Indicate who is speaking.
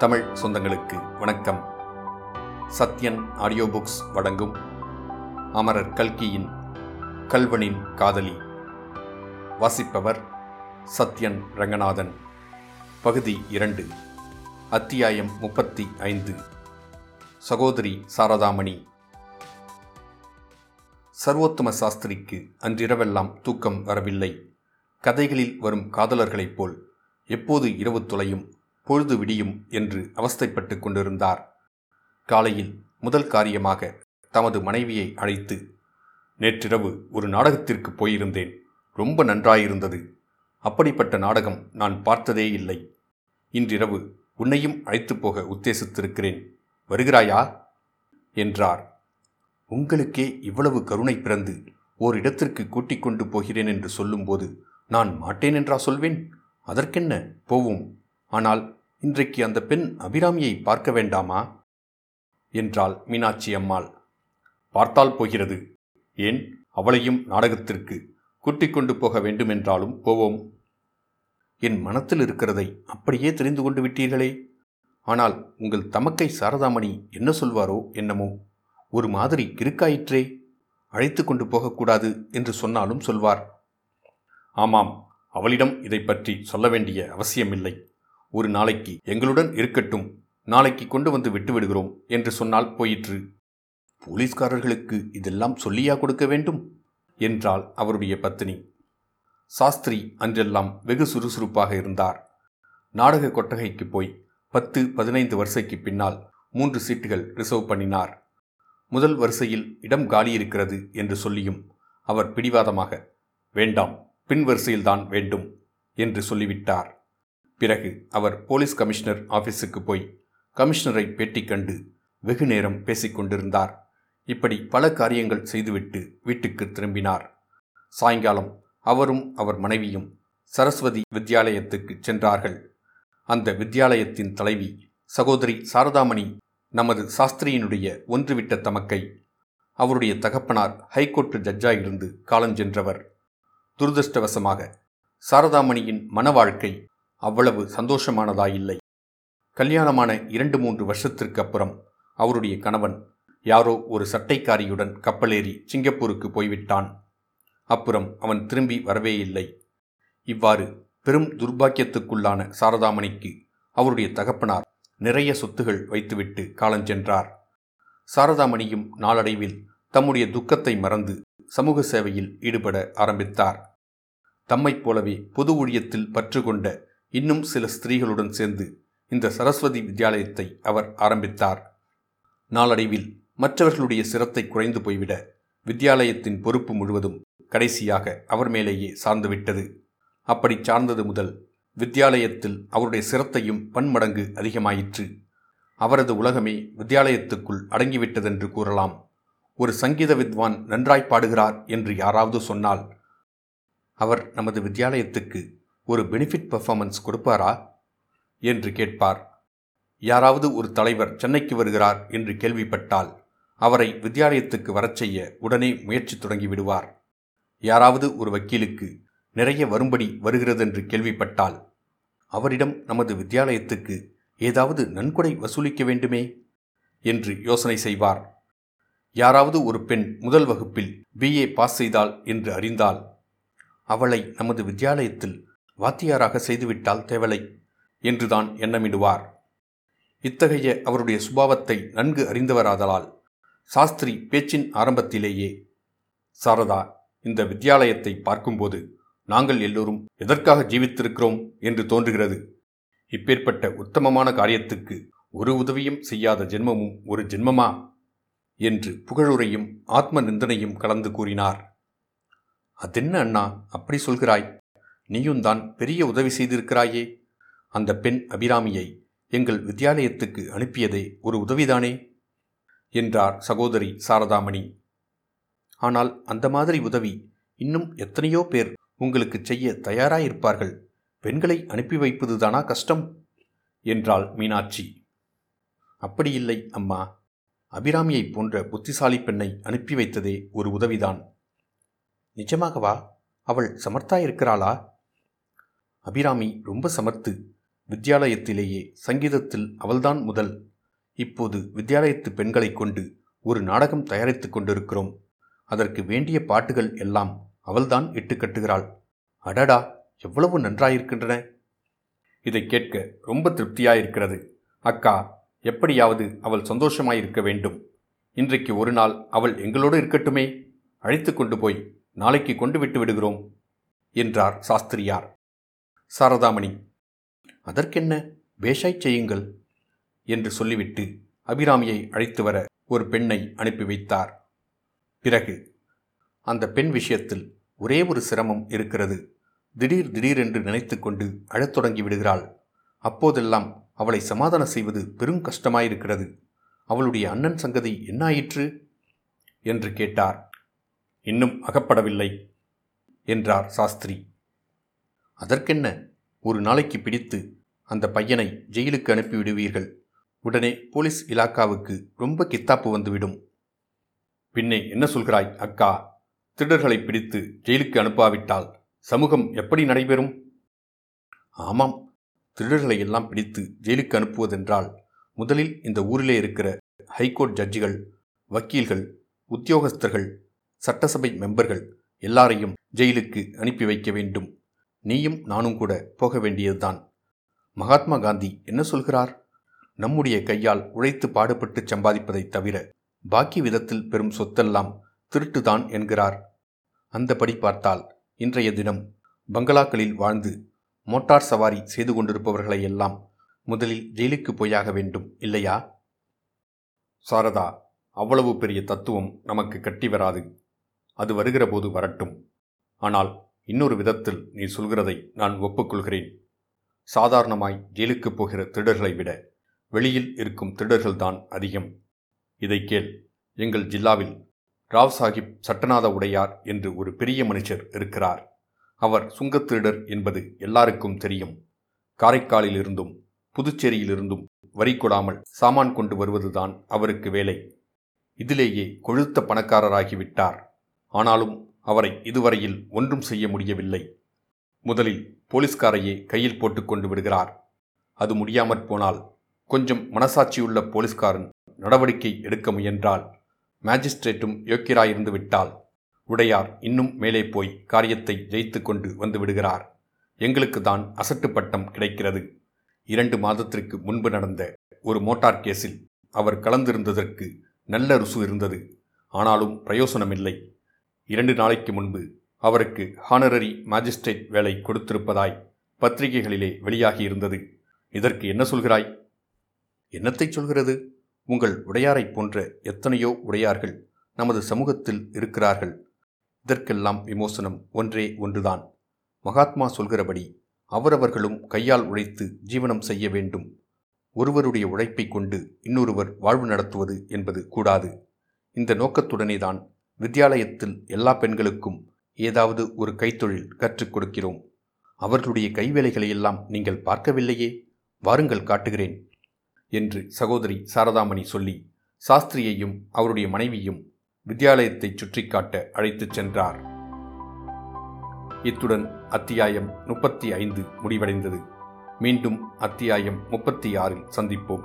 Speaker 1: தமிழ் சொந்தங்களுக்கு வணக்கம். Sathyan audio books வழங்கும் அமரர் கல்கியின் கல்வனின் காதலி. வாசிப்பவர் சத்யன் ரங்கநாதன். பகுதி இரண்டு. அத்தியாயம் முப்பத்தி ஐந்து. சகோதரி சாரதாமணி. சர்வோத்தம சாஸ்திரிக்கு அன்றிரவெல்லாம் தூக்கம் வரவில்லை. கதைகளில் வரும் காதலர்களைப் போல் எப்போது இரவு துளையும் பொழுது விடியும் என்று அவஸ்தைப்பட்டு கொண்டிருந்தார். காலையில் முதல் காரியமாக தமது மனைவியை அழைத்து நேற்றிரவு ஒரு நாடகத்திற்கு போயிருந்தேன். ரொம்ப நன்றாயிருந்தது. அப்படிப்பட்ட நாடகம் நான் பார்த்ததே இல்லை. இன்றிரவு உன்னையும் அழைத்துப் போக உத்தேசித்திருக்கிறேன். வருகிறாயா? என்றார். உங்களுக்கே இவ்வளவு கருணை பிறந்து ஓரிடத்திற்கு கூட்டிக் கொண்டு போகிறேன் என்று சொல்லும்போது நான் மாட்டேன் என்றா சொல்வேன்? அதற்கென்ன? போவோம். ஆனால் இன்றைக்கு அந்த பெண் அபிராமியை பார்க்க வேண்டாமா? என்றாள் மீனாட்சி அம்மாள். பார்த்தால் போகிறது. ஏன்? அவளையும் நாடகத்திற்கு கூட்டிக் கொண்டு போக வேண்டுமென்றாலும் போவோம். என் மனத்தில் இருக்கிறதை அப்படியே தெரிந்து கொண்டு விட்டீர்களே. ஆனால் உங்கள் தமக்கை சாரதாமணி என்ன சொல்வாரோ என்னமோ. ஒரு மாதிரி கிறுக்காயிற்றே. அழைத்து கொண்டு போகக்கூடாது என்று சொன்னாலும் சொல்வார். ஆமாம் அவளிடம் இதை பற்றி சொல்ல வேண்டிய அவசியமில்லை. ஒரு நாளைக்கு எங்களுடன் இருக்கட்டும். நாளைக்கு கொண்டு வந்து விட்டுவிடுகிறோம் என்று சொன்னால் போயிற்று. போலீஸ்காரர்களுக்கு இதெல்லாம் சொல்லியா கொடுக்க வேண்டும்? என்றாள் அவருடைய பத்தினி சாஸ்திரி அன்றெல்லாம் வெகு சுறுசுறுப்பாக இருந்தார். நாடக கொட்டகைக்கு போய் பத்து பதினைந்து வரிசைக்கு பின்னால் மூன்று சீட்டுகள் ரிசர்வ் பண்ணினார். முதல் வரிசையில் இடம் காலியிருக்கிறது என்று சொல்லியும் அவர் பிடிவாதமாக வேண்டாம் பின் வரிசையில்தான் வேண்டும் என்று சொல்லிவிட்டார். பிறகு அவர் போலீஸ் கமிஷனர் ஆஃபீஸுக்கு போய் கமிஷனரை பேட்டி கண்டு வெகு நேரம் பேசிக்கொண்டிருந்தார் இப்படி பல காரியங்கள் செய்துவிட்டு வீட்டுக்கு திரும்பினார். சாயங்காலம் அவரும் அவர் மனைவியும் சரஸ்வதி வித்யாலயத்துக்கு சென்றார்கள். அந்த வித்யாலயத்தின் தலைவி சகோதரி சாரதாமணி நமது சாஸ்திரியினுடைய ஒன்றுவிட்ட தமக்கை. அவருடைய தகப்பனார் ஹைகோர்ட்டு ஜட்ஜாயிருந்து காலஞ்சென்றவர். துரதிருஷ்டவசமாக சாரதாமணியின் மன வாழ்க்கை அவ்வளவு சந்தோஷமானதாயில்லை. கல்யாணமான இரண்டு மூன்று வருஷத்திற்கு அப்புறம் அவருடைய கணவன் யாரோ ஒரு சட்டைக்காரியுடன் கப்பலேறி சிங்கப்பூருக்கு போய்விட்டான். அப்புறம் அவன் திரும்பி வரவே இல்லை. இவ்வாறு பெரும் துர்பாக்கியத்துக்குள்ளான சாரதாமணிக்கு அவருடைய தகப்பனார் நிறைய சொத்துகள் வைத்துவிட்டு காலஞ்சென்றார் சாரதாமணியும் நாளடைவில் தம்முடைய துக்கத்தை மறந்து சமூக சேவையில் ஈடுபட ஆரம்பித்தார். தம்மைப் போலவே பொது ஊழியத்தில் பற்று கொண்ட இன்னும் சில ஸ்திரீகளுடன் சேர்ந்து இந்த சரஸ்வதி வித்யாலயத்தை அவர் ஆரம்பித்தார். நாளடைவில் மற்றவர்களுடைய சிரத்தை குறைந்து போய்விட வித்யாலயத்தின் பொறுப்பு முழுவதும் கடைசியாக அவர் மேலேயே சார்ந்துவிட்டது. அப்படி சார்ந்தது முதல் வித்யாலயத்தில் அவருடைய சிரத்தையும் பன்மடங்கு அதிகமாயிற்று. அவரது உலகமே வித்யாலயத்துக்குள் அடங்கிவிட்டதென்று கூறலாம். ஒரு சங்கீத வித்வான் நன்றாய் பாடுகிறார் என்று யாராவது சொன்னால் அவர் நமது வித்யாலயத்துக்கு ஒரு பெனிஃபிட் பெர்ஃபார்மன்ஸ் கொடுப்பாரா? என்று கேட்பார். யாராவது ஒரு தலைவர் சென்னைக்கு வருகிறார் என்று கேள்விப்பட்டால் அவரை வித்யாலயத்துக்கு வரச் செய்ய உடனே முயற்சி தொடங்கி விடுவார். யாராவது ஒரு வக்கீலுக்கு நிறைய வரும்படி வருகிறதென்று கேள்விப்பட்டால் அவரிடம் நமது வித்யாலயத்துக்கு ஏதாவது நன்கொடை வசூலிக்க வேண்டுமே? என்று யோசனை செய்வார். யாராவது ஒரு பெண் முதல் வகுப்பில் பிஏ பாஸ் செய்தாள் என்று அறிந்தால் அவளை நமது வித்யாலயத்தில் வாத்தியாராக செய்துவிட்டால் தேவலை என்றுதான் எண்ணமிடுவார். இத்தகைய அவருடைய சுபாவத்தை நன்கு அறிந்தவராதலால் சாஸ்திரி பேச்சின் ஆரம்பத்திலேயே சாரதா இந்த வித்யாலயத்தை பார்க்கும்போது நாங்கள் எல்லோரும் எதற்காக ஜீவித்திருக்கிறோம்? என்று தோன்றுகிறது. இப்பேற்பட்ட உத்தமமான காரியத்துக்கு ஒரு உதவியும் செய்யாத ஜென்மமும் ஒரு ஜென்மமா? என்று புகழுரையும் ஆத்ம நிந்தனையும் கலந்து கூறினார். அதென்ன அண்ணா அப்படி சொல்கிறாய்? நீயும் தான் பெரிய உதவி செய்திருக்கிறாயே. அந்த பெண் அபிராமியை எங்கள் வித்யாலயத்துக்கு அனுப்பியதே ஒரு உதவிதானே? என்றார் சகோதரி சாரதாமணி. ஆனால் அந்த மாதிரி உதவி இன்னும் எத்தனையோ பேர் உங்களுக்கு செய்ய தயாராயிருப்பார்கள். பெண்களை அனுப்பி வைப்பதுதானா கஷ்டம்? என்றாள் மீனாட்சி. அப்படியில்லை அம்மா. அபிராமியைப் போன்ற புத்திசாலி பெண்ணை அனுப்பி வைத்ததே ஒரு உதவிதான். நிஜமாகவா? அவள் சமர்த்தா இருக்கிறாளா? அபிராமி ரொம்ப சமர்த்து வித்யாலயத்திலேயே சங்கீதத்தில் அவள்தான் முதல். இப்போது வித்யாலயத்து பெண்களைக் கொண்டு ஒரு நாடகம் தயாரித்துக் கொண்டிருக்கிறோம். அதற்கு வேண்டிய பாட்டுகள் எல்லாம் அவள்தான் இட்டுக்கட்டுகிறாள் அடடா எவ்வளவு நன்றாயிருக்கின்றன. இதை கேட்க ரொம்ப திருப்தியாயிருக்கிறது. அக்கா எப்படியாவது அவள் சந்தோஷமாயிருக்க வேண்டும். இன்றைக்கு ஒரு நாள் அவள் எங்களோடு இருக்கட்டுமே. அழைத்து கொண்டு போய் நாளைக்கு கொண்டு விட்டு விடுகிறோம் என்றார் சாஸ்திரியார். சாரதாமணி. அதற்கென்ன? பேஷாய் செய்யுங்கள் என்று சொல்லிவிட்டு அபிராமியை அழைத்து வர ஒரு பெண்ணை அனுப்பி வைத்தார். பிறகு அந்த பெண் விஷயத்தில் ஒரே ஒரு சிரமம் இருக்கிறது. திடீர் திடீரென்று நினைத்து கொண்டு அழத் தொடங்கி விடுகிறாள். அப்போதெல்லாம் அவளை சமாதானம் செய்வது பெரும் கஷ்டமாயிருக்கிறது. அவளுடைய அண்ணன் சங்கதி என்னாயிற்று? என்று கேட்டார். இன்னும் அகப்படவில்லை என்றார் சாஸ்திரி. அதற்கென்ன? ஒரு நாளைக்கு பிடித்து அந்த பையனை ஜெயிலுக்கு அனுப்பிவிடுவீர்கள். உடனே போலீஸ் இலாக்காவுக்கு ரொம்ப கித்தாப்பு வந்துவிடும். பின்னே என்ன சொல்கிறாய் அக்கா? திருடர்களை பிடித்து ஜெயிலுக்கு அனுப்பாவிட்டால் சமூகம் எப்படி நடைபெறும்? ஆமாம். திருடர்களை எல்லாம் பிடித்து ஜெயிலுக்கு அனுப்புவதென்றால் முதலில் இந்த ஊரிலே இருக்கிற ஹைகோர்ட் ஜட்ஜிகள் வக்கீல்கள் உத்தியோகஸ்தர்கள் சட்டசபை மெம்பர்கள் எல்லாரையும் ஜெயிலுக்கு அனுப்பி வைக்க வேண்டும். நீயும் நானும் கூட போக வேண்டியதுதான். மகாத்மா காந்தி என்ன சொல்கிறார்? நம்முடைய கையால் உழைத்து பாடுபட்டு சம்பாதிப்பதைத் தவிர பாக்கி விதத்தில் பெறும் சொத்தெல்லாம் திருட்டுதான் என்கிறார். அந்தபடி பார்த்தால் இன்றைய தினம் பங்களாக்களில் வாழ்ந்து மோட்டார் சவாரி செய்து கொண்டிருப்பவர்களை எல்லாம் முதலில் ஜெயிலுக்கு போயாக வேண்டும் இல்லையா? சாரதா அவ்வளவு பெரிய தத்துவம் நமக்கு கட்டி வராது. அது வருகிற போது வரட்டும். ஆனால் இன்னொரு விதத்தில் நீ சொல்கிறதை நான் ஒப்புக்கொள்கிறேன். சாதாரணமாய் ஜெயிலுக்குப் போகிற திருடர்களை விட வெளியில் இருக்கும் திருடர்கள்தான் அதிகம். இதை கேள் எங்கள் ஜில்லாவில் ராவ் சாஹிப் சட்டநாத உடையார் என்று ஒரு பெரிய மனுஷர் இருக்கிறார். அவர் சுங்கத் திருடர் என்பது எல்லாருக்கும் தெரியும். காரைக்காலிலிருந்தும் புதுச்சேரியிலிருந்தும் வரி கொடாமல் சாமான் கொண்டு வருவதுதான் அவருக்கு வேலை. இதிலேயே கொழுத்த பணக்காரராகிவிட்டார். ஆனாலும் அவரை இதுவரையில் ஒன்றும் செய்ய முடியவில்லை. முதலில் போலீஸ்காரையே கையில் போட்டுக்கொண்டு விடுகிறார். அது முடியாமற் போனால் கொஞ்சம் மனசாட்சியுள்ள போலீஸ்காரன் நடவடிக்கை எடுக்க முயன்றால் மேஜிஸ்ட்ரேட்டும் யோக்கியராயிருந்து விட்டால் உடையார் இன்னும் மேலே போய் காரியத்தை ஜெயித்து கொண்டு வந்து விடுகிறார். எங்களுக்கு தான் அசட்டு பட்டம் கிடைக்கிறது. இரண்டு மாதத்திற்கு முன்பு நடந்த ஒரு மோட்டார் கேஸில் அவர் கலந்திருந்ததற்கு நல்ல ருசு இருந்தது. ஆனாலும் பிரயோசனமில்லை. இரண்டு நாளைக்கு முன்பு அவருக்கு ஹானரரி மாஜிஸ்ட்ரேட் வேலை கொடுத்திருப்பதாய் பத்திரிகைகளிலே வெளியாகியிருந்தது. இதற்கு என்ன சொல்கிறாய்? என்னத்தை சொல்கிறது? உங்கள் உடையாரைப் போன்ற எத்தனையோ உடையார்கள் நமது சமூகத்தில் இருக்கிறார்கள். இதற்கெல்லாம் விமோசனம் ஒன்றே ஒன்றுதான். மகாத்மா சொல்கிறபடி அவரவர்களும் கையால் உழைத்து ஜீவனம் செய்ய வேண்டும். ஒருவருடைய உழைப்பை கொண்டு இன்னொருவர் வாழ்வு நடத்துவது என்பது கூடாது. இந்த நோக்கத்துடனேதான் வித்யாலயத்தில் எல்லா பெண்களுக்கும் ஏதாவது ஒரு கைத்தொழில் கற்றுக் கொடுக்கிறோம். அவர்களுடைய கைவேலைகளையெல்லாம் நீங்கள் பார்க்கவில்லையே? வாருங்கள் காட்டுகிறேன் என்று சகோதரி சாரதாமணி சொல்லி சாஸ்திரியையும் அவருடைய மனைவியும் வித்யாலயத்தை சுற்றி காட்ட அழைத்துச் சென்றார். இத்துடன் அத்தியாயம் முப்பத்தி ஐந்து முடிவடைந்தது. மீண்டும் அத்தியாயம் முப்பத்தி ஆறில் சந்திப்போம்.